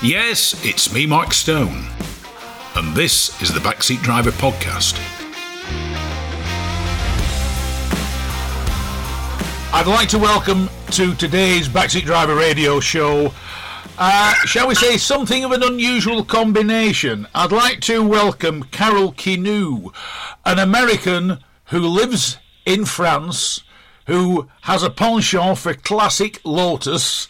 Yes, it's me, Mark Stone, and this is the Backseat Driver Podcast. I'd like to welcome to today's Backseat Driver radio show, uh, shall we say, something of an unusual combination. I'd like to welcome Carol Quiniou, an American who lives in France, who has a penchant for classic Lotus,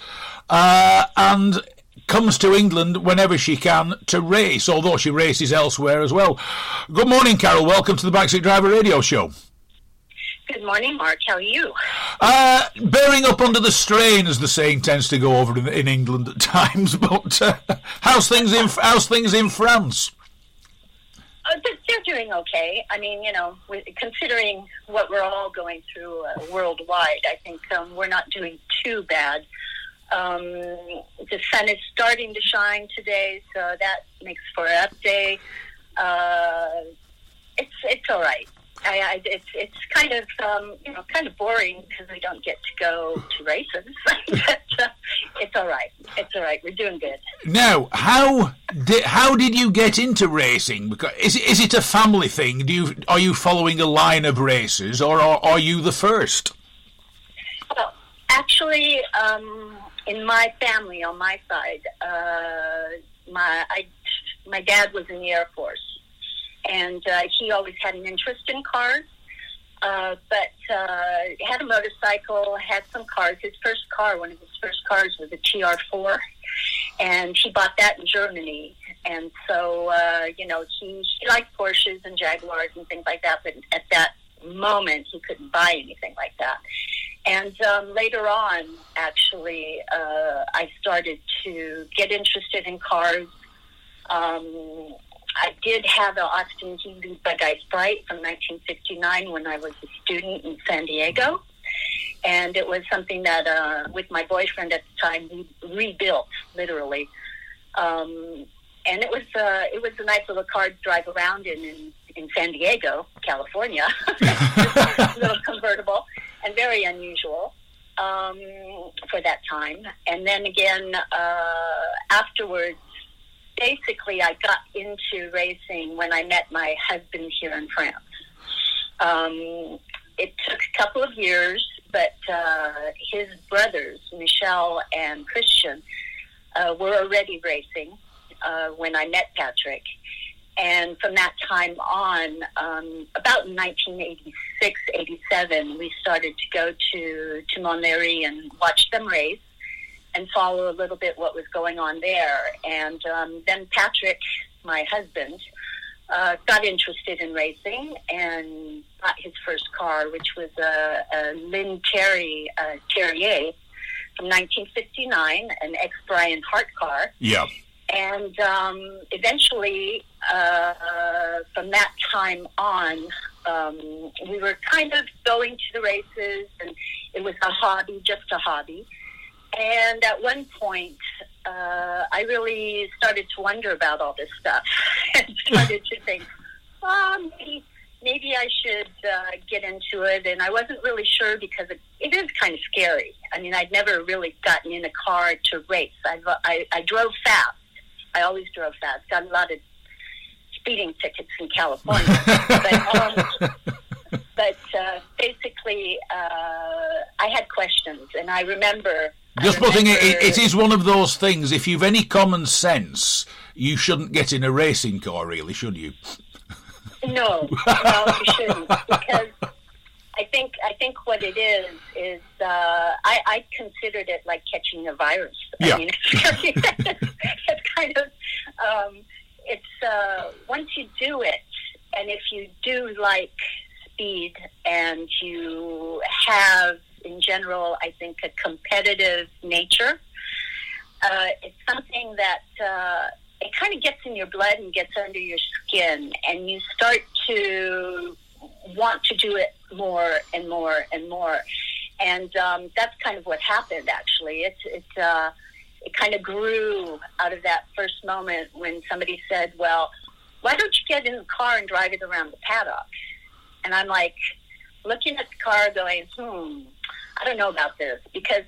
uh, and comes to England whenever she can to race, although she races elsewhere as well. Good morning, Carol. Welcome to the Backseat Driver Radio Show. Good morning, Mark. How are you? Uh, bearing up under the strain, as the saying tends to go over in, in England at times. But uh, how's things in how's things in France? Uh, they're doing okay. I mean, you know, considering what we're all going through uh, worldwide, I think um, we're not doing too bad. Um, the sun is starting to shine today, so that makes for an up day. Uh, it's it's all right. I, I, it's it's kind of um, you know kind of boring because we don't get to go to races, but uh, it's all right. It's all right. We're doing good. Now, how did how did you get into racing? Because is it, is it a family thing? Do you are you following a line of races, or are, are you the first? Well, actually, um, in my family, on my side, uh, my I, my dad was in the Air Force and uh, he always had an interest in cars. Uh, but uh, had a motorcycle, had some cars. His first car, one of his first cars, was a TR4, and he bought that in Germany. And so, uh, you know, he, he liked Porsches and Jaguars and things like that. But at that moment, he couldn't buy anything like that. And um, later on, actually, uh, I started to get interested in cars. Um, I did have an Austin Healey Bug Eye Sprite from 1959 when I was a student in San Diego. And it was something that, uh, with my boyfriend at the time, we rebuilt, literally. Um, and it was uh, it was a nice little car to drive around in in, in San Diego, California. little convertible and very unusual um, for that time. And then again, uh, afterwards, basically, I got into racing when I met my husband here in France. Um, it took a couple of years, but uh, his brothers, Michel and Christian, uh, were already racing uh, when I met Patrick. And from that time on, um, about 1986, 87, we started to go to, to Montlhéry and watch them race and follow a little bit what was going on there. And um, then Patrick, my husband, uh, got interested in racing and bought his first car, which was a, a Len Terry uh, Terrier from 1959, an ex Brian Hart car. Yeah. And um, eventually, uh, from that time on, um, we were kind of going to the races, and it was a hobby, just a hobby. And at one point, uh, I really started to wonder about all this stuff and started to think, oh, maybe, maybe I should uh, get into it. And I wasn't really sure because it, it is kind of scary. I mean, I'd never really gotten in a car to race. I, I, I drove fast. I always drove fast. Got a lot of speeding tickets in California. but um, but uh, basically, uh, I had questions, and I remember just putting it, it is one of those things. If you've any common sense, you shouldn't get in a racing car, really, should you? No, no, you shouldn't, because I think I think what it is is uh, I, I considered it like catching a virus. Yeah. I mean, it's, it's kind of um, it's uh, once you do it, and if you do like speed, and you have in general, I think, a competitive nature. Uh, it's something that uh, it kind of gets in your blood and gets under your skin, and you start to want to do it more and more and more. And um, that's kind of what happened. Actually, it's it uh, it kind of grew out of that first moment when somebody said, "Well, why don't you get in the car and drive it around the paddock?" And I'm like, looking at the car, going, "Hmm." I don't know about this because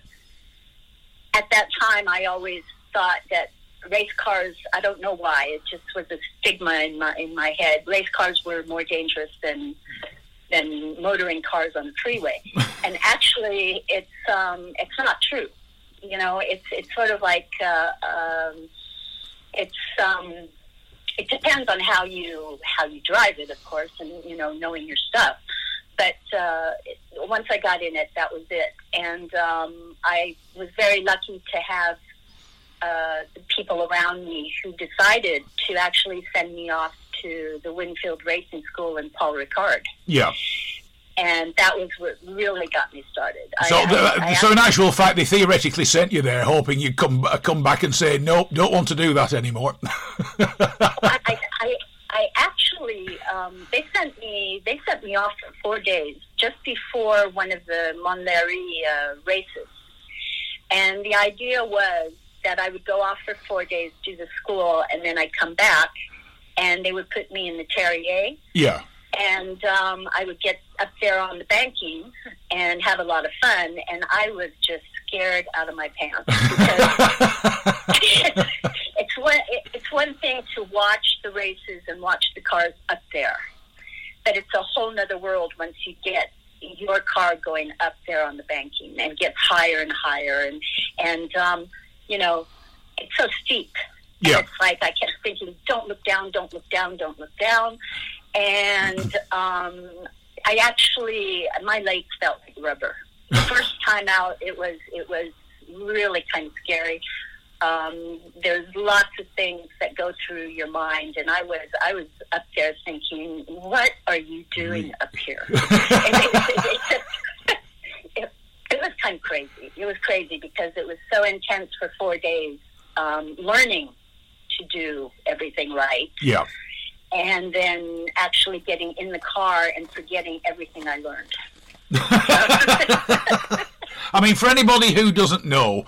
at that time I always thought that race cars. I don't know why. It just was a stigma in my in my head. Race cars were more dangerous than than motoring cars on the freeway. and actually, it's um, it's not true. You know, it's it's sort of like uh, um, it's um, it depends on how you how you drive it, of course, and you know knowing your stuff. But uh, once I got in it, that was it, and um, I was very lucky to have uh, the people around me who decided to actually send me off to the Winfield Racing School in Paul Ricard. Yeah. And that was what really got me started. So, I, I, I, so in actual fact, they theoretically sent you there, hoping you'd come come back and say, "Nope, don't want to do that anymore." I, I actually um, they sent me they sent me off for four days just before one of the Montlhéry uh, races, and the idea was that I would go off for four days, do the school, and then I'd come back, and they would put me in the Terrier. Yeah. And um, I would get up there on the banking and have a lot of fun, and I was just scared out of my pants because it's one it's one thing to watch the races and watch the cars up there, but it's a whole other world once you get your car going up there on the banking and gets higher and higher and and um, you know, it's so steep. Yeah. it's like I kept thinking, don't look down, don't look down, don't look down. And um, I actually, my legs felt like rubber. The first time out, it was it was really kind of scary. Um, there's lots of things that go through your mind, and I was I was up there thinking, "What are you doing up here?" it, it, it, it was kind of crazy. It was crazy because it was so intense for four days, um, learning to do everything right. Yeah. And then actually getting in the car and forgetting everything I learned. I mean, for anybody who doesn't know,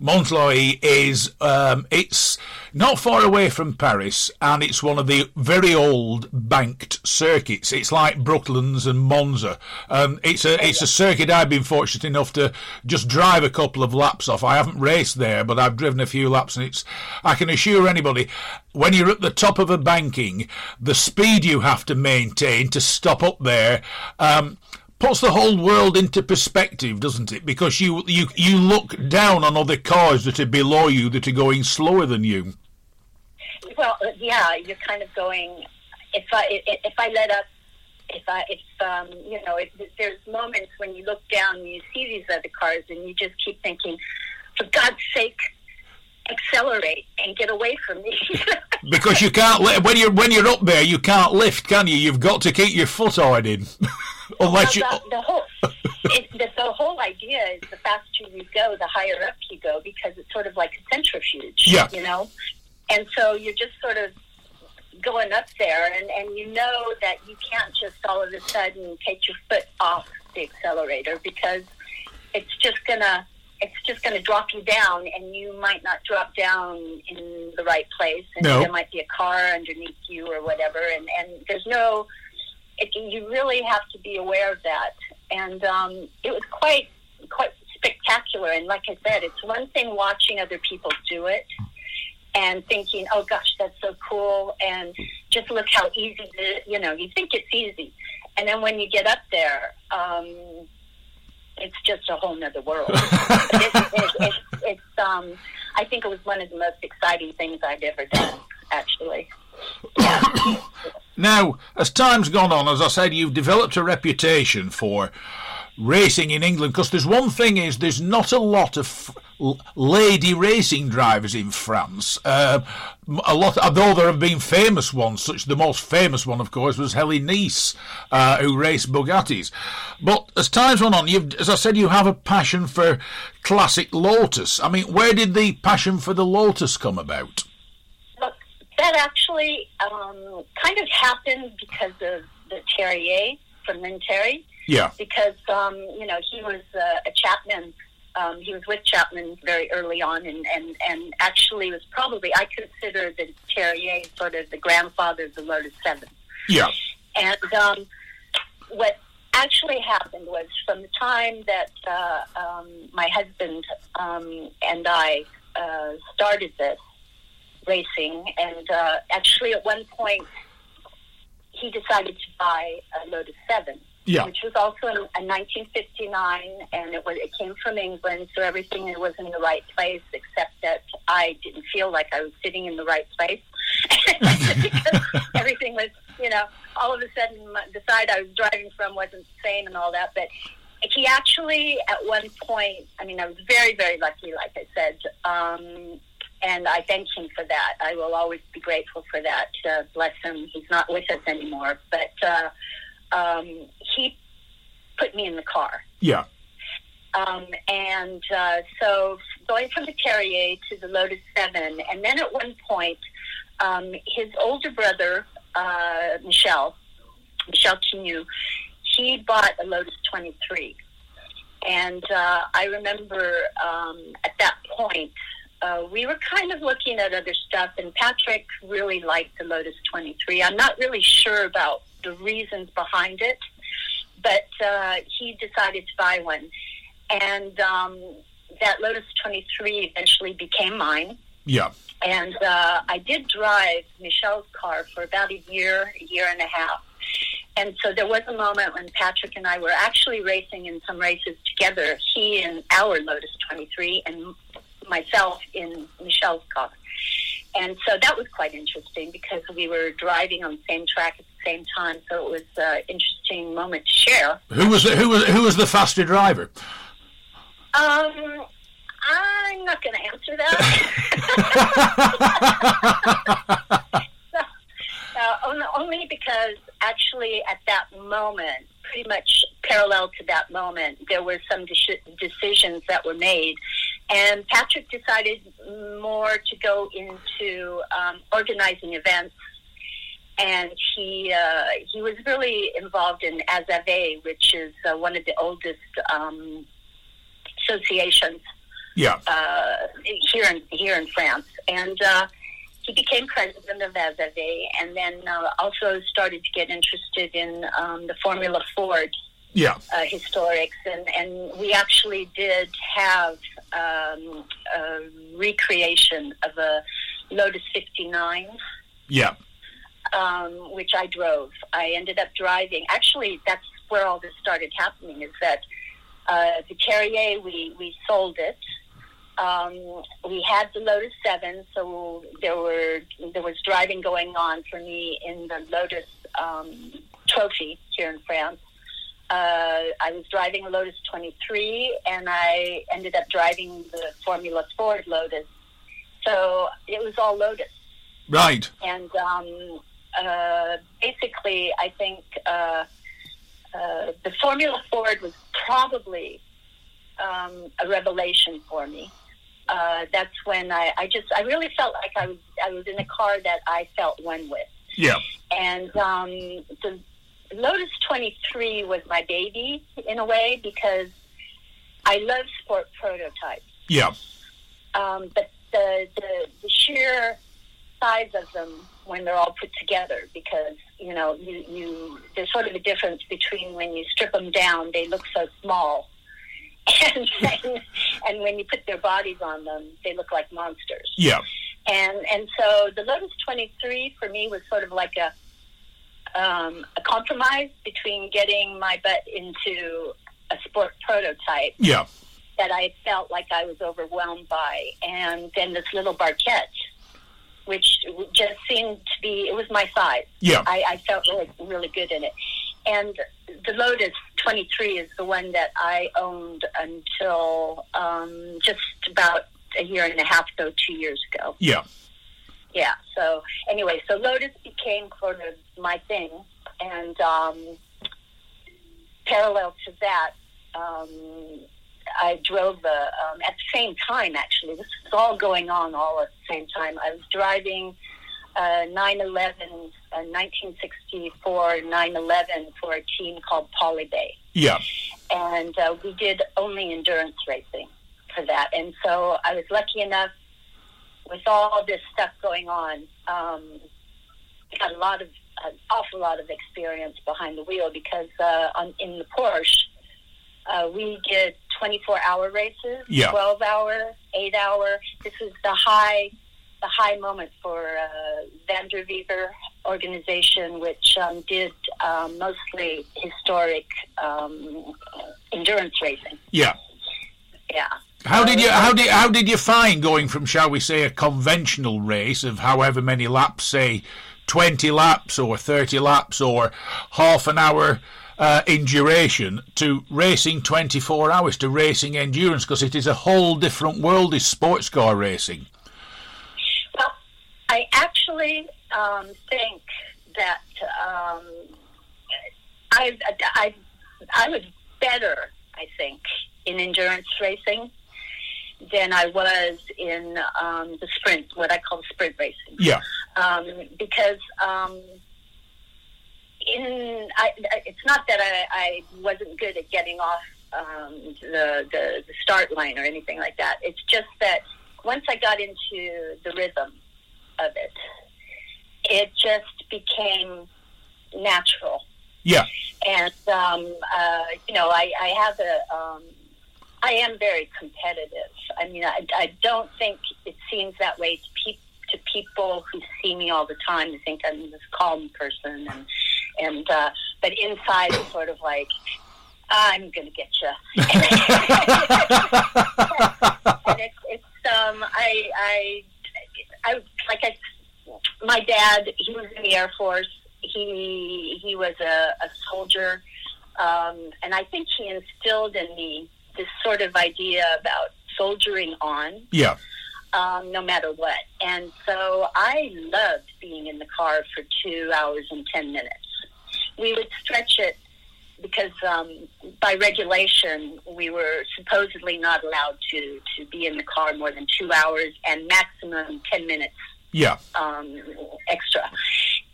Montlhéry is um, it's not far away from Paris, and it's one of the very old banked circuits. It's like Brooklands and Monza. Um, it's a it's a circuit I've been fortunate enough to just drive a couple of laps off. I haven't raced there, but I've driven a few laps, and it's I can assure anybody when you're at the top of a banking, the speed you have to maintain to stop up there. Um, puts the whole world into perspective, doesn't it? Because you you you look down on other cars that are below you that are going slower than you. Well, uh, yeah, you're kind of going. If I if I let up, if I if um, you know, if there's moments when you look down and you see these other cars and you just keep thinking, for God's sake, accelerate and get away from me. because you can't when you're when you're up there, you can't lift, can you? You've got to keep your foot hard in. Oh, Unless well, the, oh. the whole it, the, the, whole idea is the faster you go, the higher up you go because it's sort of like a centrifuge. Yeah. You know, and so you're just sort of going up there, and and you know that you can't just all of a sudden take your foot off the accelerator because it's just gonna it's just going to drop you down, and you might not drop down in the right place, and no. there might be a car underneath you or whatever, and and there's no it, you really have to be aware of that. And um, it was quite quite spectacular. And like I said, it's one thing watching other people do it and thinking, "Oh gosh, that's so cool," and just look how easy it, you know. You think it's easy, and then when you get up there, um, it's just a whole nother world. it's, it, it, it's um, I think it was one of the most exciting things I've ever done, actually. Yeah. Now, as time's gone on, as I said, you've developed a reputation for racing in England because there's one thing is there's not a lot of lady racing drivers in France. Uh, a lot, although there have been famous ones, such the most famous one, of course, was Helle Nice, uh, who raced Bugattis. But as time's gone on, as I said, you have a passion for classic Lotus. I mean, where did the passion for the Lotus come about? That actually um, kind of happened because of the Terrier from Len Terry. Yeah. Because, um, you know, he was uh, a Chapman. Um, he was with Chapman very early on, and, and, and actually was probably, I consider the Terrier sort of the grandfather of the Lotus 7. Yeah. And um, what actually happened was from the time that uh, um, my husband um, and I uh, started this, racing, and uh, actually at one point he decided to buy a Lotus Seven, Yeah. which was also in, in 1959, and it was it came from England, so everything was in the right place, except that I didn't feel like I was sitting in the right place because everything was, you know, all of a sudden my, the side I was driving from wasn't the same and all that, but. He actually, at one point, I mean, I was very, very lucky, like I said, um, and I thank him for that. I will always be grateful for that. Uh, bless him. He's not with us anymore, but uh, um, he put me in the car. Yeah. Um, and uh, so going from the Terrier to the Lotus 7, and then at one point, um, his older brother, uh, Michel, Michel Quiniou, he bought a Lotus 23. And uh, I remember um, at that point, uh, we were kind of looking at other stuff, and Patrick really liked the Lotus 23. I'm not really sure about the reasons behind it, but uh, he decided to buy one. And um, that Lotus 23 eventually became mine. Yeah. And uh, I did drive Michel's car for about a year, a year and a half. And so there was a moment when Patrick and I were actually racing in some races together. He in our Lotus 23 and myself in Michel's car. And so that was quite interesting because we were driving on the same track at the same time. So it was an interesting moment to share. Who was the, who was who was the faster driver? Um, I'm not going to answer that. uh, only, only because actually at that moment, pretty much parallel to that moment, there were some de- decisions that were made. And Patrick decided more to go into um, organizing events. And he uh, he was really involved in ASAV, which is uh, one of the oldest um, associations Yeah. uh, here in here in France, and uh, he became president of ASAV, and then uh, also started to get interested in um, the Formula Ford Yeah. uh, historics, and, and we actually did have um, a recreation of a Lotus 59 Yeah. um, which I drove. I ended up driving. Actually, that's where all this started happening. Is that uh, the Terrier? We we sold it. Um, we had the Lotus Seven, so there were there was driving going on for me in the Lotus um, Trophy here in France. Uh, I was driving a Lotus 23, and I ended up driving the Formula Ford Lotus. So it was all Lotus Right. and um, uh, basically, I think uh, uh, the Formula Ford was probably um, a revelation for me. Uh, that's when I, I just I really felt like I was I was in a car that I felt one with, Yeah. and um, the Lotus 23 was my baby in a way because I love sport prototypes Yeah. um, but the, the the sheer size of them when they're all put together, because you know you, you there's sort of a difference between when you strip them down, they look so small, and then, and when you put their bodies on them, they look like monsters. Yeah. And and so the Lotus 23 for me was sort of like a um, a compromise between getting my butt into a sport prototype Yeah. that I felt like I was overwhelmed by, and then this little barquette, which just seemed to be it was my size. Yeah. I, I felt really really good in it, and the Lotus 23 is the one that I owned until um, just about a year and a half ago, two years ago. Yeah. Yeah. So anyway, so Lotus became sort of my thing, and um, parallel to that, um, I drove the um, at the same time. Actually, this was all going on all at the same time. I was driving uh, 911, uh, 1964 911 for a team called Polybay Yeah. and uh, we did only endurance racing for that. And so I was lucky enough with all this stuff going on. Um, I got a lot of an awful lot of experience behind the wheel because uh, on, in the Porsche uh, we did 24 hour races, Yeah. 12 hour, 8 hour. This was the high the high moment for uh, V de V organization, which um, did um, mostly historic um, endurance racing. Yeah. Yeah. How did you how did how did you find going from shall we say a conventional race of however many laps, say twenty laps or thirty laps or half an hour uh, in duration, to racing twenty four hours to racing endurance because it is a whole different world. Is sports car racing? Well, I actually um, think that um, I I I was better. I think in endurance racing than I was in um, the sprint, what I call sprint racing. Yeah. Um, because um, in I, it's not that I, I wasn't good at getting off um, the, the the start line or anything like that. It's just that once I got into the rhythm of it, it just became natural. Yeah. And um, uh, you know, I, I have a um, I am very competitive. I mean, I, I don't think it seems that way to people to people who see me all the time. They think I'm this calm person, and and uh, but inside it's sort of like I'm going to get you. and it's, it's um I I I like I my dad he was in the Air Force. He he was a, a soldier, um, and I think he instilled in me this sort of idea about soldiering on. Yeah. Um, no matter what. And so I loved being in the car for two hours and 10 minutes. We would stretch it because um, by regulation, we were supposedly not allowed to, to be in the car more than two hours and maximum 10 minutes Yeah. um, extra.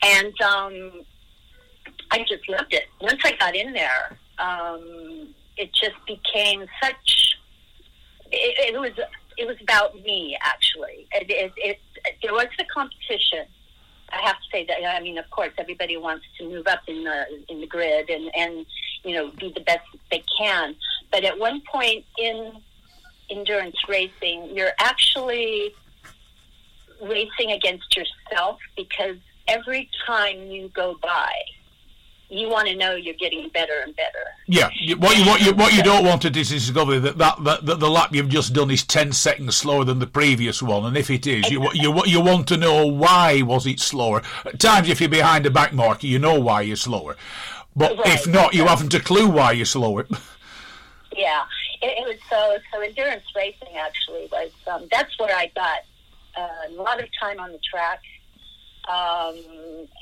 And um, I just loved it. Once I got in there, um, it just became such. It, it was it was about me actually. It, it, it there was the competition. I have to say that I mean, of course, everybody wants to move up in the in the grid and and you know do the best they can. But at one point in endurance racing, you're actually racing against yourself because every time you go by, you want to know you're getting better and better. Yeah, what you what you what you don't want to discover that that, that that the lap you've just done is ten seconds slower than the previous one, and if it is, you you you want to know why was it slower. At times, if you're behind a back marker, you know why you're slower, but Right, if not, you haven't a clue why you're slower. Yeah, it, it was so. So endurance racing actually was. Um, that's where I got uh, a lot of time on the track, um,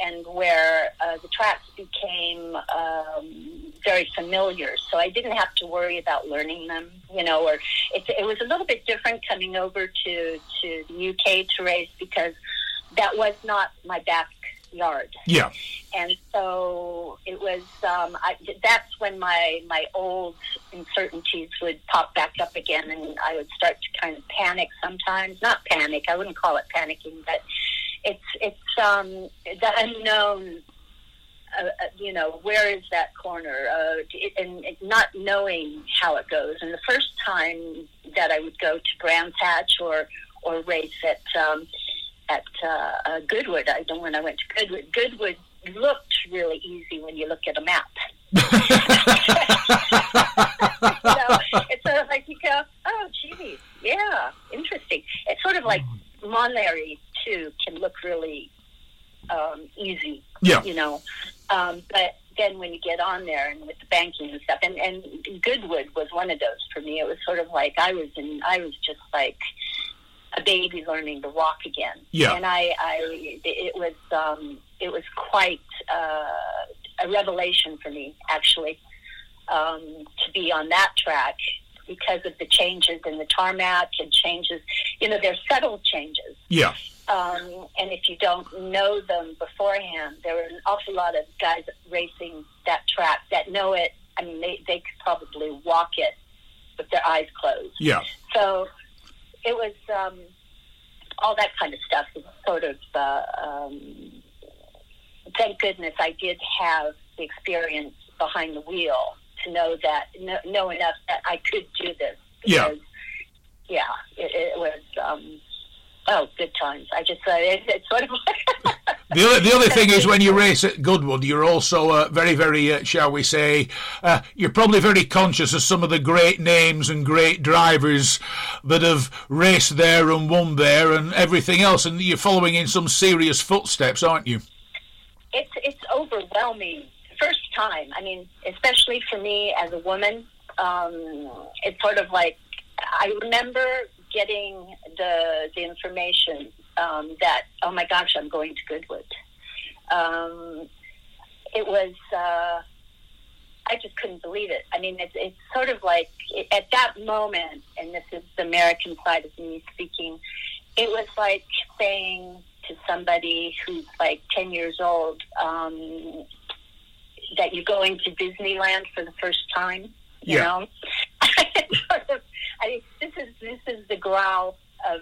and where uh, the tracks became um, very familiar. So I didn't have to worry about learning them. You know, or it, it was a little bit different coming over to to the UK to race because that was not my backyard yeah, and so it was. Um, I, that's when my my old uncertainties would pop back up again, and I would start to kind of panic sometimes. Not panic. I wouldn't call it panicking, but it's it's um, the unknown. Uh, uh, you know, where is that corner? Uh, it, and it, not knowing how it goes. And the first time that I would go to Brands Hatch or or race at um, at uh, uh, Goodwood. I don't know when I went to Goodwood. Goodwood looked really easy when you look at a map. so it's sort of like you go, oh, geez, yeah, interesting. It's sort of like Montlhéry too can look really um, easy, yeah, you know. Um, but then when you get on there and with the banking and stuff, and, and Goodwood was one of those for me. It was sort of like I was in, I was just like a baby learning to walk again. Yeah. And I, I it was, um, it was quite uh, a revelation for me, actually, um, to be on that track because of the changes in the tarmac and changes. You know, there's subtle changes. yeah, Um, and if you don't know them beforehand, there are an awful lot of guys racing that track that know it. I mean, they, they could probably walk it with their eyes closed. yeah, So it was um, all that kind of stuff. Was sort of, uh, um, thank goodness I did have the experience behind the wheel to know that, know, know enough that I could do this. Yeah. Yeah, it, it was. Um, oh, good times. I just uh, it, it's sort of. The other, the other thing is when you race at Goodwood, you're also uh, very, very, uh, shall we say, uh, you're probably very conscious of some of the great names and great drivers that have raced there and won there and everything else, and you're following in some serious footsteps, aren't you? It's it's overwhelming. First time, I mean, especially for me as a woman, um, it's sort of like I remember getting the the information um, that oh my gosh, I'm going to Goodwood. Um, it was uh, I just couldn't believe it. I mean, it's it's sort of like it, at that moment, and this is the American side of me speaking. It was like saying to somebody who's like ten years old um, that you're going to Disneyland for the first time. You Yeah. know, I mean, this is this is the growl of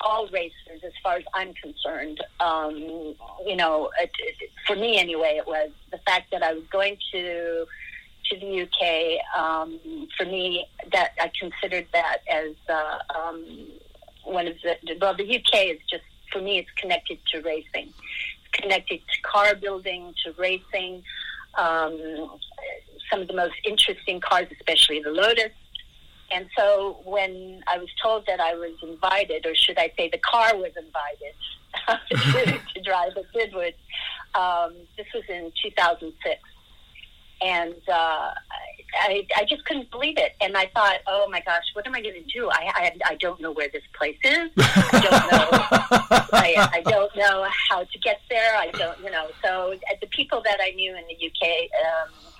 all racers, as far as I'm concerned. Um, you know, it, it, for me anyway, it was the fact that I was going to to the UK. Um, for me, that I considered that as uh, um, one of the well, the UK is just for me. It's connected to racing. It's connected to car building, to racing. Um, some of the most interesting cars, especially the Lotus. And so when I was told that I was invited, or should I say the car was invited to, to drive at Goodwood, um, this was in 2006. And uh, I, I just couldn't believe it. And I thought, oh my gosh, what am I going to do? I, I, I don't know where this place is. I don't know. I, I don't know how to get there. I don't, you know. So uh, the people that I knew in the UK, um,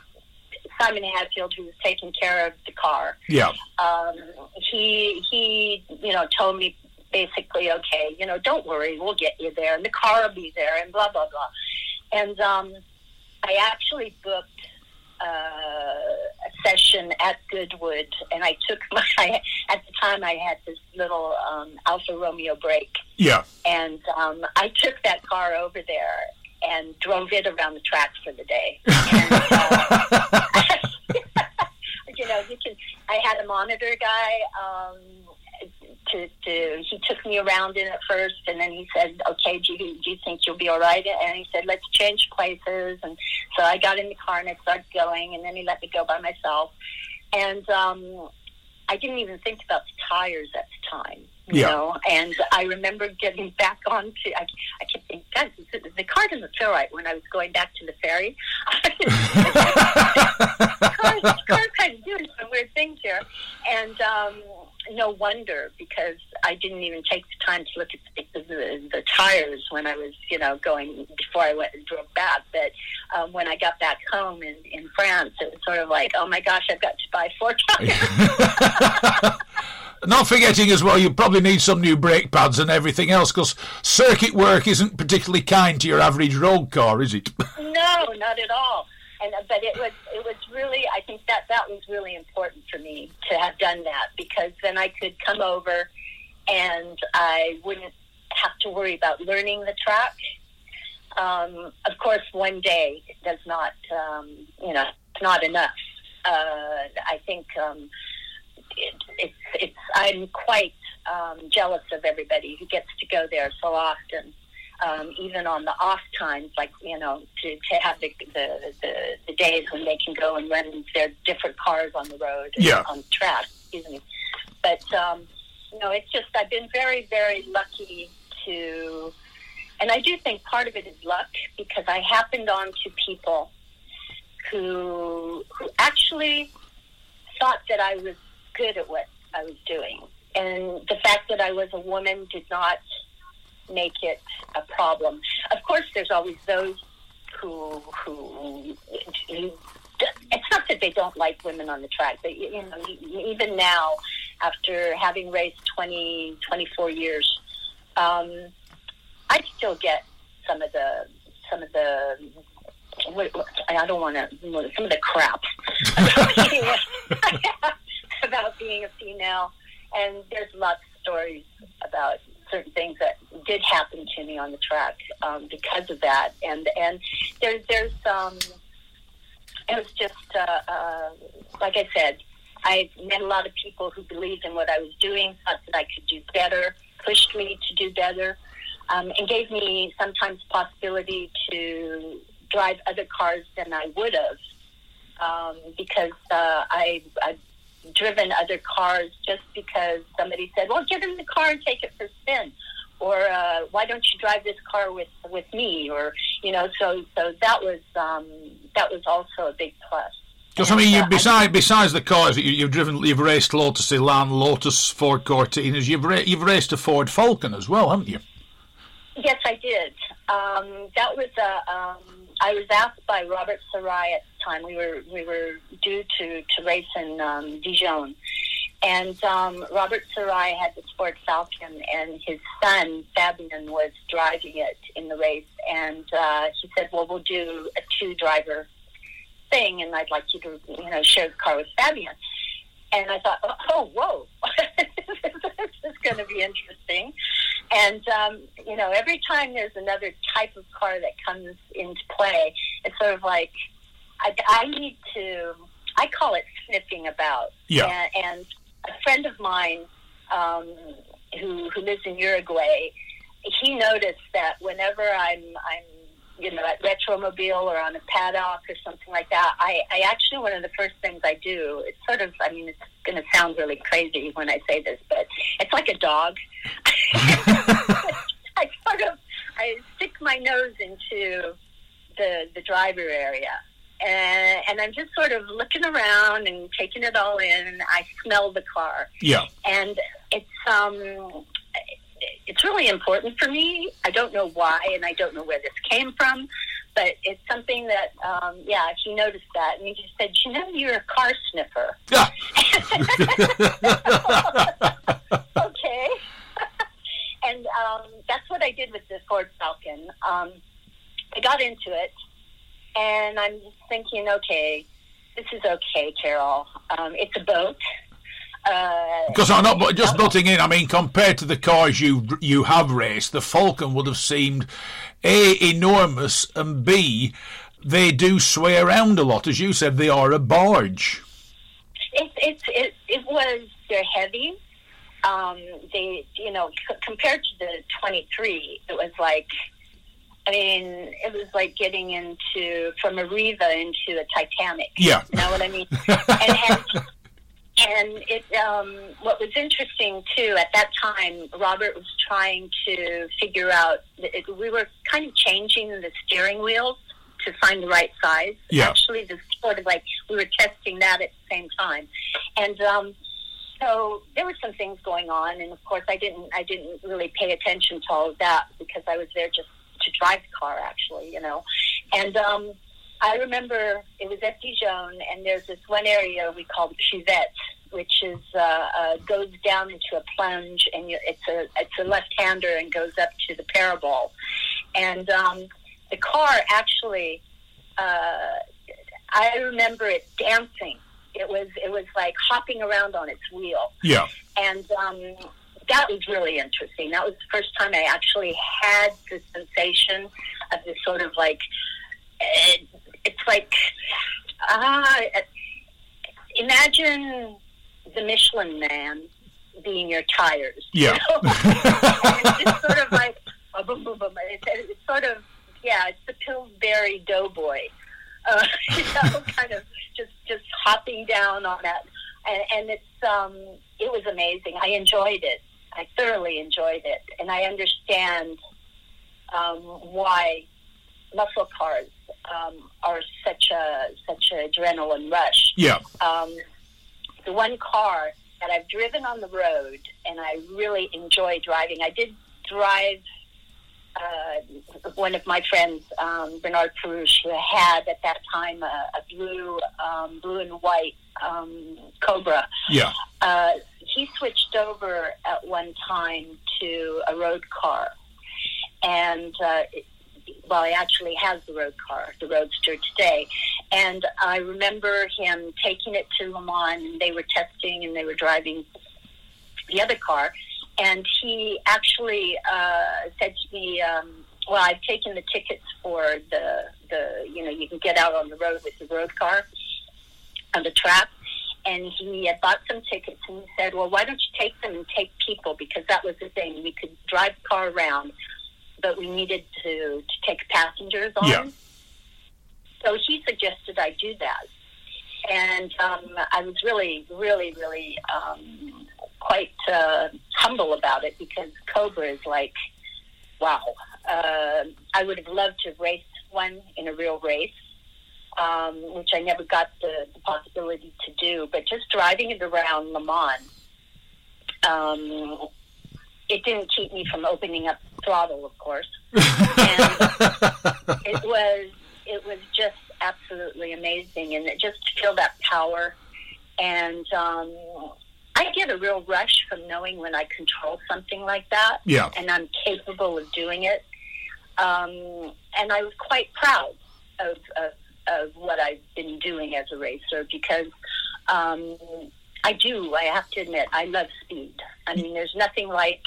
Simon Hadfield, who was taking care of the car, Yeah. um, he he you know told me basically, okay, you know, don't worry, we'll get you there, and the car will be there, and blah blah blah. And um, I actually booked uh, a session at Goodwood, and I took my at the time I had this little um, Alfa Romeo break. Yeah. and um, I took that car over there and drove it around the track for the day. And, uh, you know, you can. I had a monitor guy. Um, to, to he took me around in it first, and then he said, "Okay, do you, do you think you'll be all right?" And he said, "Let's change places." And so I got in the car and I started going, and then he let me go by myself. And um, I didn't even think about the tires at the time, you Yeah. know. And I remember getting back onto. I, I kept thinking, God, the, the car doesn't feel right when I was going back to the ferry. cars, cars kind of doing some weird things here, and um, no wonder because I didn't even take the time to look at the, the, the tires when I was, you know, going before I went and drove back. But um, when I got back home in in France, it was sort of like, oh my gosh, I've got to buy four tires. Not forgetting as well, you probably need some new brake pads and everything else because circuit work isn't particularly kind to your average road car, is it? No, not at all. And uh, but it was it was really I think that that was really important for me to have done that because then I could come over and I wouldn't have to worry about learning the track. Um, of course, one day does not um, you know not enough. Uh, I think um, it, it's it's I'm quite um, jealous of everybody who gets to go there so often um, even on the off times, like you know, to, to have the, the the the days when they can go and run their different cars on the road, Yeah. on the track. Excuse me, but um, you know, it's just I've been very very lucky to, and I do think part of it is luck because I happened on to people who who actually thought that I was good at what I was doing, and the fact that I was a woman did not make it a problem. Of course, there's always those who who, who it's not that they don't like women on the track, but you know, even now, after having raced 20, 24 years, um, I still get some of the some of the. What, I don't want to. Some of the crap about being a- female, and there's lots of stories about certain things that did happen to me on the track um, because of that. And and there's there's um, it was just uh, uh, like I said, I met a lot of people who believed in what I was doing, thought that I could do better, pushed me to do better, um, and gave me sometimes possibility to drive other cars than I would have um, because uh, I, I've driven other cars just because somebody said, "Well, get in the car and take it for a spin." Or uh, why don't you drive this car with with me? Or you know, so so that was um, that was also a big plus. Because I mean, you, besides besides the cars that you, have driven, you've raced Lotus Elan, Lotus Ford Cortinas. You've ra- you've raced a Ford Falcon as well, haven't you? Yes, I did. Um, that was a. Um, I was asked by Robert Sarai at the time. We were we were due to to race in um, Dijon, and um, Robert Sarai had the Ford Falcon, and his son Fabian was driving it in the race. And uh, he said, "Well, we'll do a two-driver thing, and I'd like you to, you know, share the car with Fabian." And I thought, "Oh, whoa, this is going to be interesting." And um, you know, every time there's another type of car that comes into play, it's sort of like I, I need to. I call it sniffing about. Yeah. And, and a friend of mine um, who who lives in Uruguay, he noticed that whenever I'm I'm you know at Retromobile or on a paddock or something like that, I, I actually one of the first things I do. It's sort of I mean it's going to sound really crazy when I say this, but it's like a dog. I sort of I stick my nose into the the driver area and, and I'm just sort of looking around and taking it all in. And I smell the car. Yeah. And it's um, it's really important for me. I don't know why, and I don't know where this came from, but it's something that um, yeah, he noticed that, and he just said, "You know, you're a car sniffer." Yeah. okay. and um, that's what I did with the Ford Falcon. Um, I got into it and I'm just thinking, okay, this is okay, Carol. Um, it's a boat. Uh, because I'm not just butting in. I mean, compared to the cars you you have raced, the Falcon would have seemed a enormous and b they do sway around a lot. As you said, they are a barge. It it's it, it was they're heavy. Um, they you know c- compared to the 23, it was like I mean, it was like getting into from a Riva into a Titanic. Yeah, you know what I mean. and, and, and it um, what was interesting too at that time, Robert was trying to figure out. It, we were kind of changing the steering wheels to find the right size. Yeah. Actually, the sort of like we were testing that at the same time, and. um so there were some things going on, and of course, I didn't. I didn't really pay attention to all of that because I was there just to drive the car, actually, you know. And um, I remember it was at Dijon, and there's this one area we call the cuvette, which is uh, uh, goes down into a plunge, and you, it's a it's a left hander and goes up to the parabol. And um, the car actually, uh, I remember it dancing. It was it was like hopping around on its wheel. Yeah. And um, that was really interesting. That was the first time I actually had the sensation of this sort of like, it's like, ah, uh, imagine the Michelin man being your tires. Yeah. You know? it's sort of like, oh, boom, boom, boom. It's, it's sort of, yeah, it's the Pillsbury Doughboy. Uh, you know, kind of just just hopping down on that, and, and it's um, it was amazing. I enjoyed it. I thoroughly enjoyed it, and I understand um, why muscle cars um, are such a such an adrenaline rush. Yeah. Um, the one car that I've driven on the road and I really enjoy driving. I did drive uh, one of my friends, um, Bernard Perouche, who had at that time a, a blue, um, blue and white um, Cobra. Yeah. Uh, he switched over at one time to a road car, and uh, it, well, he actually has the road car, the Roadster today. And I remember him taking it to Le Mans, and they were testing and they were driving the other car. And he actually uh, said to me, um, "Well, I've taken the tickets for the the you know you can get out on the road with the road car on the track." and he had bought some tickets and he said, "Well, why don't you take them and take people because that was the thing. We could drive the car around, but we needed to, to take passengers on. Yeah. So he suggested I do that. And um, I was really, really, really um, quite uh, humble about it because Cobra is like, wow. Uh, I would have loved to have raced one in a real race, um, which I never got the, the possibility to do. But just driving it around Le Mans, um, it didn't keep me from opening up the throttle, of course. and it was it was just absolutely amazing, and it just to feel that power. And um, I get a real rush from knowing when I control something like that, Yeah. and I'm capable of doing it. Um, and I was quite proud of, of, of what I've been doing as a racer because um, I do. I have to admit, I love speed. I mean, there's nothing like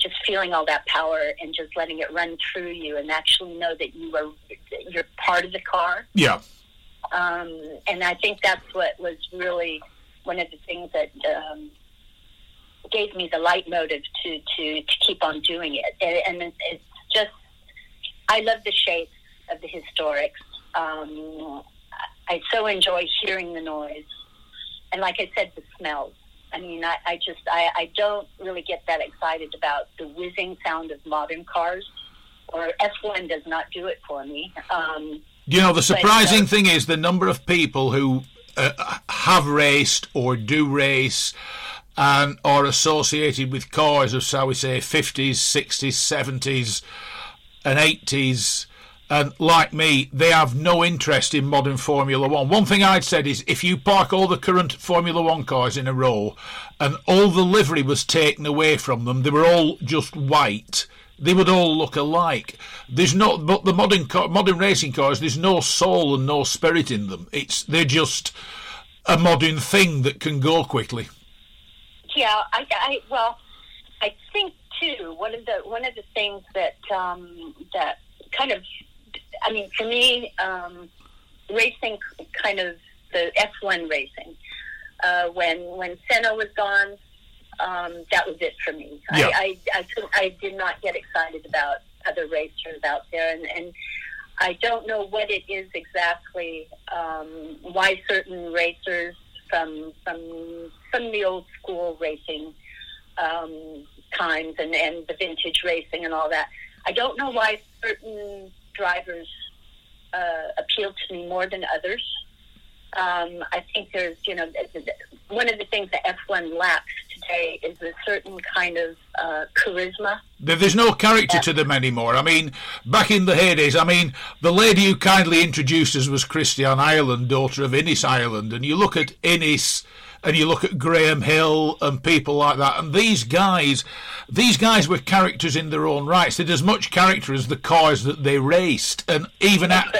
just feeling all that power and just letting it run through you, and actually know that you are you're part of the car. Yeah. Um, and I think that's what was really one of the things that um, gave me the light motive to, to, to keep on doing it. And, and it's just, I love the shapes of the historics. Um, I so enjoy hearing the noise. And like I said, the smells. I mean, I, I just, I, I don't really get that excited about the whizzing sound of modern cars, or F1 does not do it for me. Um, You know, the surprising uh, thing is the number of people who uh, have raced or do race and are associated with cars of, shall we say, 50s, 60s, 70s, and 80s. And like me, they have no interest in modern Formula One. One thing I'd said is if you park all the current Formula One cars in a row and all the livery was taken away from them, they were all just white they would all look alike. There's not, but the modern car, modern racing cars, there's no soul and no spirit in them. It's they're just a modern thing that can go quickly. Yeah, I, I well, I think too. One of the one of the things that um, that kind of, I mean, for me, um, racing kind of the F one racing. Uh, when when Senna was gone, um, that was it for me. Yeah. I, I, I, I did not get excited about other racers out there, and, and I don't know what it is exactly um, why certain racers from from from the old school racing um, times and, and the vintage racing and all that. I don't know why certain drivers uh, appeal to me more than others. Um, I think there's, you know, one of the things that F1 lacks today is a certain kind of uh, charisma. There's no character to them anymore. I mean, back in the heydays, I mean, the lady who kindly introduced us was Christian Ireland, daughter of Innes Ireland. And you look at Innes and you look at Graham Hill and people like that, and these guys, these guys were characters in their own rights. They had as much character as the cars that they raced, and even out,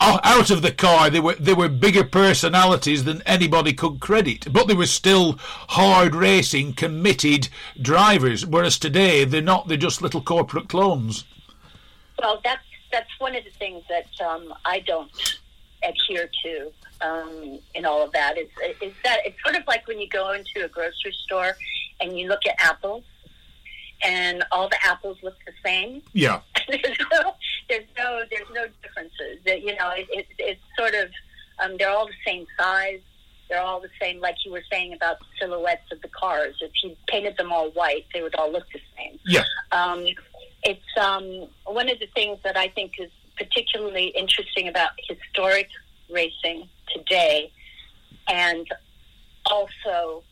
o- out of the car, they were they were bigger personalities than anybody could credit. But they were still hard racing, committed drivers. Whereas today, they're not. They're just little corporate clones. Well, that's that's one of the things that um, I don't adhere to um, in all of that. Is is that it's sort of like when you go into a grocery store and you look at apples, and all the apples look the same. Yeah, there's no there's no there's no differences. That you know, it, it, it's sort of um, they're all the same size. They're all the same, like you were saying about the silhouettes of the cars. If you painted them all white, they would all look the same. yeah, Um, it's um, one of the things that I think is particularly interesting about historic racing today, and also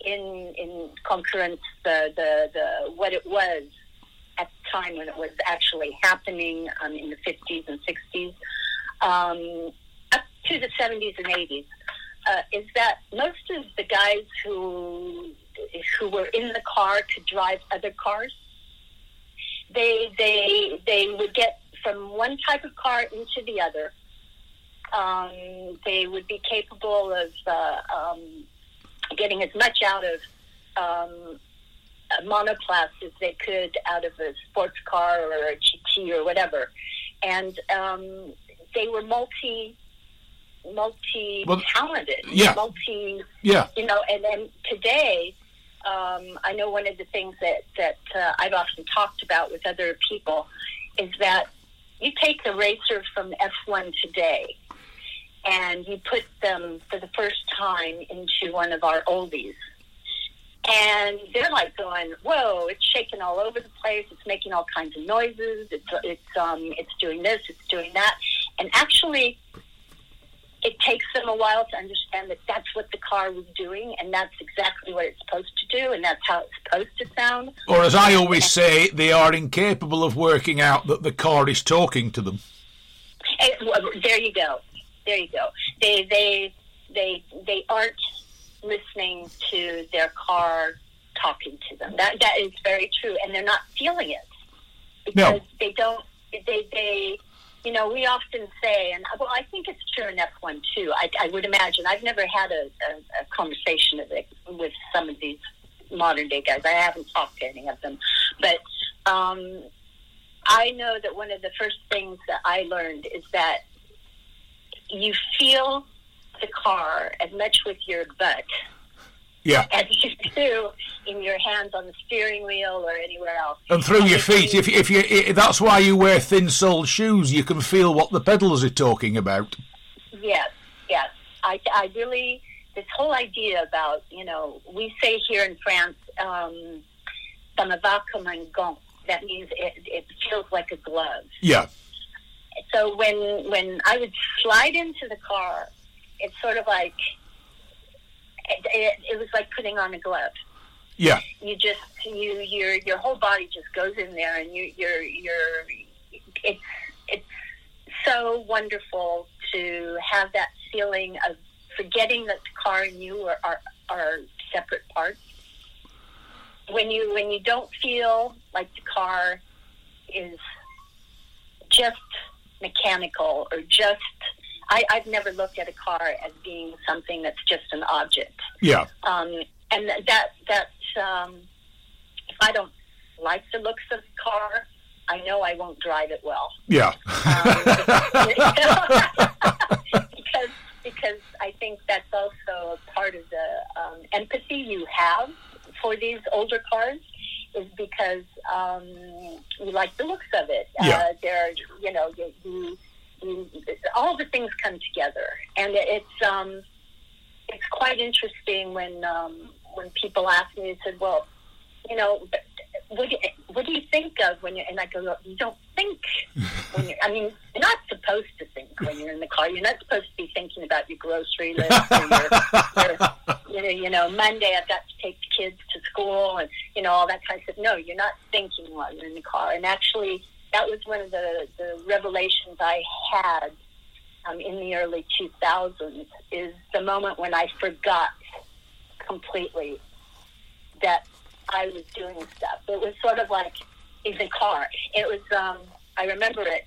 in in concurrence the, the, the what it was at the time when it was actually happening um, in the 50s and 60s um, up to the 70s and 80s uh, is that most of the guys who who were in the car to drive other cars they they they would get from one type of car into the other. Um, they would be capable of uh, um, getting as much out of um, a monoplace as they could out of a sports car or a GT or whatever, and um, they were multi multi talented, yeah. multi yeah, you know, and then today, um, I know one of the things that that uh, I've often talked about with other people is that you take the racer from F1 today and you put them for the first time into one of our oldies. And they're like going, "Whoa! It's shaking all over the place. It's making all kinds of noises. It's it's um it's doing this. It's doing that." And actually, it takes them a while to understand that that's what the car was doing, and that's exactly what it's supposed to do, and that's how it's supposed to sound. Or, as I always say, they are incapable of working out that the car is talking to them. Well, there you go. There you go. They they they they aren't listening to their car talking to them. That that is very true, and they're not feeling it because No. they don't. They they you know we often say, and well, I think it's true in F one too. I, I would imagine. I've never had a, a, a conversation with it, with some of these modern day guys. I haven't talked to any of them, but. Um, I know that one of the first things that I learned is that you feel the car as much with your butt Yeah. as you do in your hands on the steering wheel or anywhere else. And through your feet, you- if if you, i that's why you wear thin-soled shoes. You can feel what the pedals are talking about. Yes, yes. I, I really, this whole idea about, you know, we say here in France, um, ça me va comme un gant. That means it, it feels like a glove. Yeah. So when when I would slide into the car, it's sort of like it, it, it was like putting on a glove. Yeah. You just you your your whole body just goes in there, and you you're you're it's it's so wonderful to have that feeling of forgetting that the car and you are are, are separate parts. When you when you don't feel like the car is just mechanical or just I, I've never looked at a car as being something that's just an object. Yeah. Um, and that that um, if I don't like the looks of the car, I know I won't drive it well. Yeah. because because I think that's also a part of the um, empathy you have for these older cars is because um, you like the looks of it. Yeah. Uh, they're you know you, you, you, all the things come together, and it's um, it's quite interesting when um, when people ask me. They said, "Well, you know, what do you, what do you think of when you're? And I go, "You don't think when you're. I mean, you're not supposed to think when you're in the car. You're not supposed to be thinking about your grocery list or your, your you know, Monday I've got to take the kids to school and you know all that kind of stuff. No, you're not thinking while you're in the car. And actually, that was one of the the revelations I had um, in the early 2000s. Is the moment when I forgot completely that I was doing stuff. It was sort of like in the car. It was. Um, I remember it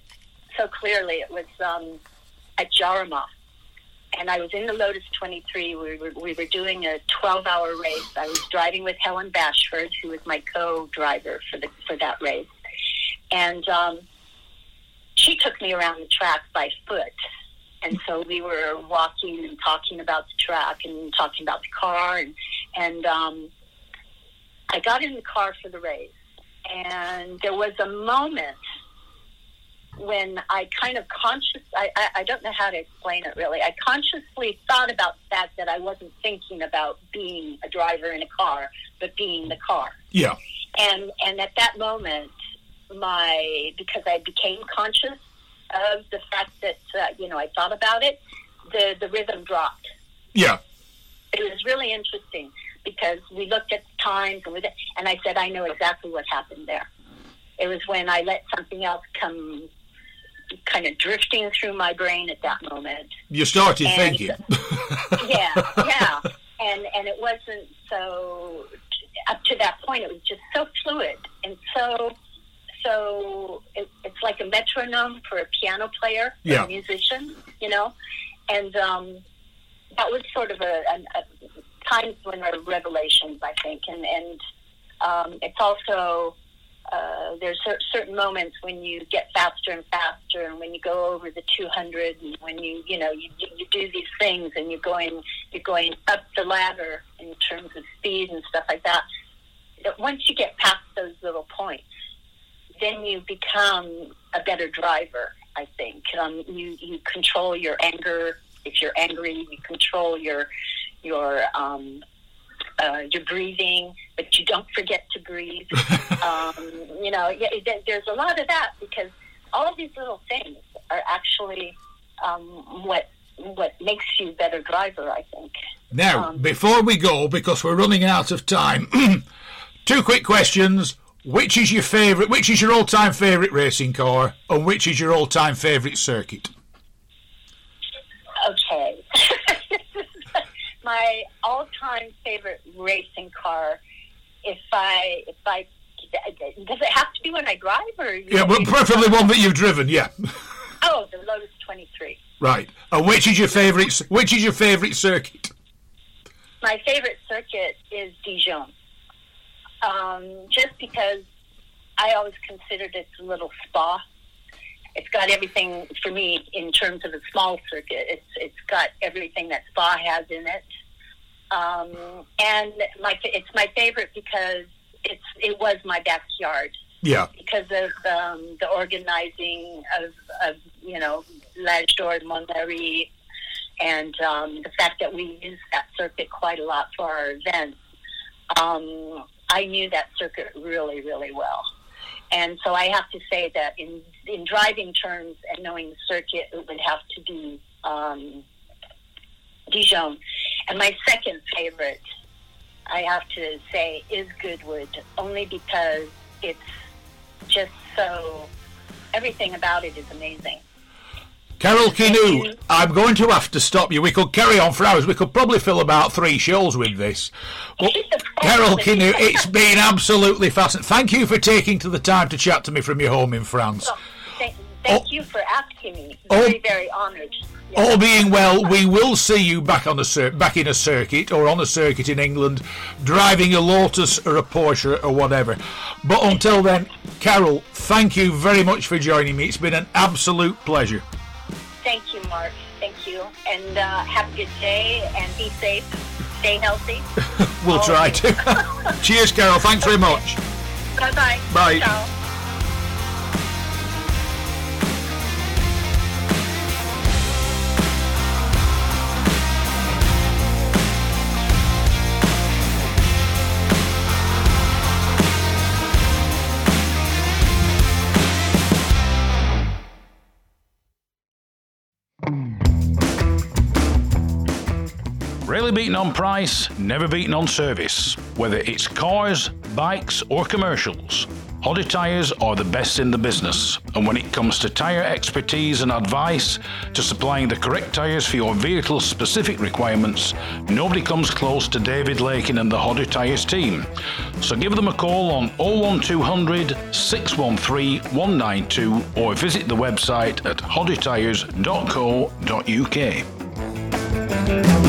so clearly. It was um, at Jarama and I was in the Lotus 23. We were, we were doing a 12 hour race. I was driving with Helen Bashford, who was my co driver for, the, for that race. And um, she took me around the track by foot. And so we were walking and talking about the track and talking about the car. And, and um, I got in the car for the race. And there was a moment when I kind of conscious, I, I, I don't know how to explain it really. I consciously thought about the fact that I wasn't thinking about being a driver in a car, but being the car. Yeah. And and at that moment, my because I became conscious of the fact that uh, you know I thought about it, the the rhythm dropped. Yeah. It was really interesting because we looked at the times and, it, and I said I know exactly what happened there. It was when I let something else come kind of drifting through my brain at that moment. You started And- thinking. yeah, yeah. And and it wasn't so up to that point. It was just so fluid and so so it, it's like a metronome for a piano player, Yeah. a musician, you know. And um, that was sort of a, a, a times when there are revelations, I think, and and um, it's also uh, there's cer- certain moments when you get faster and faster, and when you go over the 200, and when you you know you, you do these things, and you're going you're going up the ladder in terms of speed and stuff like that. Once you get past those little points, then you become a better driver. I think um, you you control your anger. If you're angry, you control your your um, uh, your breathing, but you don't forget to breathe. um, you know, yeah, there's a lot of that because all of these little things are actually um, what what makes you a better driver. I think. Now, um, before we go, because we're running out of time, two quick questions. Which is your favourite? Which is your all-time favourite racing car, and which is your all-time favourite circuit? Okay. my all-time favorite racing car. If I if I does it have to be when I drive or yeah, well, preferably one that you've driven. Yeah. Oh, the Lotus 23. Right. And which is your favorite? Which is your favorite circuit? My favorite circuit is Dijon. Um, just because I always considered it a little spa it's got everything for me in terms of a small circuit. It's it's got everything that Spa has in it, um, and my it's my favorite because it's it was my backyard. Yeah. Because of um, the organizing of, of you know L'Age d'Or Montlhéry, and um, the fact that we use that circuit quite a lot for our events. Um, I knew that circuit really, really well. And so I have to say that in in driving terms and knowing the circuit, it would have to be um, Dijon. And my second favorite, I have to say, is Goodwood, only because it's just so everything about it is amazing. Carol Quiniou, I'm going to have to stop you. We could carry on for hours. We could probably fill about three shows with this. But Carol Quiniou, it's been absolutely fascinating. Thank you for taking to the time to chat to me from your home in France. Oh, thank, thank oh, you for asking me. Very, oh, very honoured. All being well, we will see you back on a cir- back in a circuit or on a circuit in England, driving a Lotus or a Porsche or whatever. But until then, Carol, thank you very much for joining me. It's been an absolute pleasure. Thank you, Mark. Thank you. And uh, have a good day and be safe. Stay healthy. we'll try to. Cheers, Carol. Thanks very much. Bye-bye. Bye. Ciao. Rarely beaten on price, never beaten on service. Whether it's cars, bikes, or commercials, Hodder Tyres are the best in the business. And when it comes to tyre expertise and advice to supplying the correct tyres for your vehicle's specific requirements, nobody comes close to David Lakin and the Hodder Tyres team. So give them a call on 01200 613 192 or visit the website at hoddertyres.co.uk.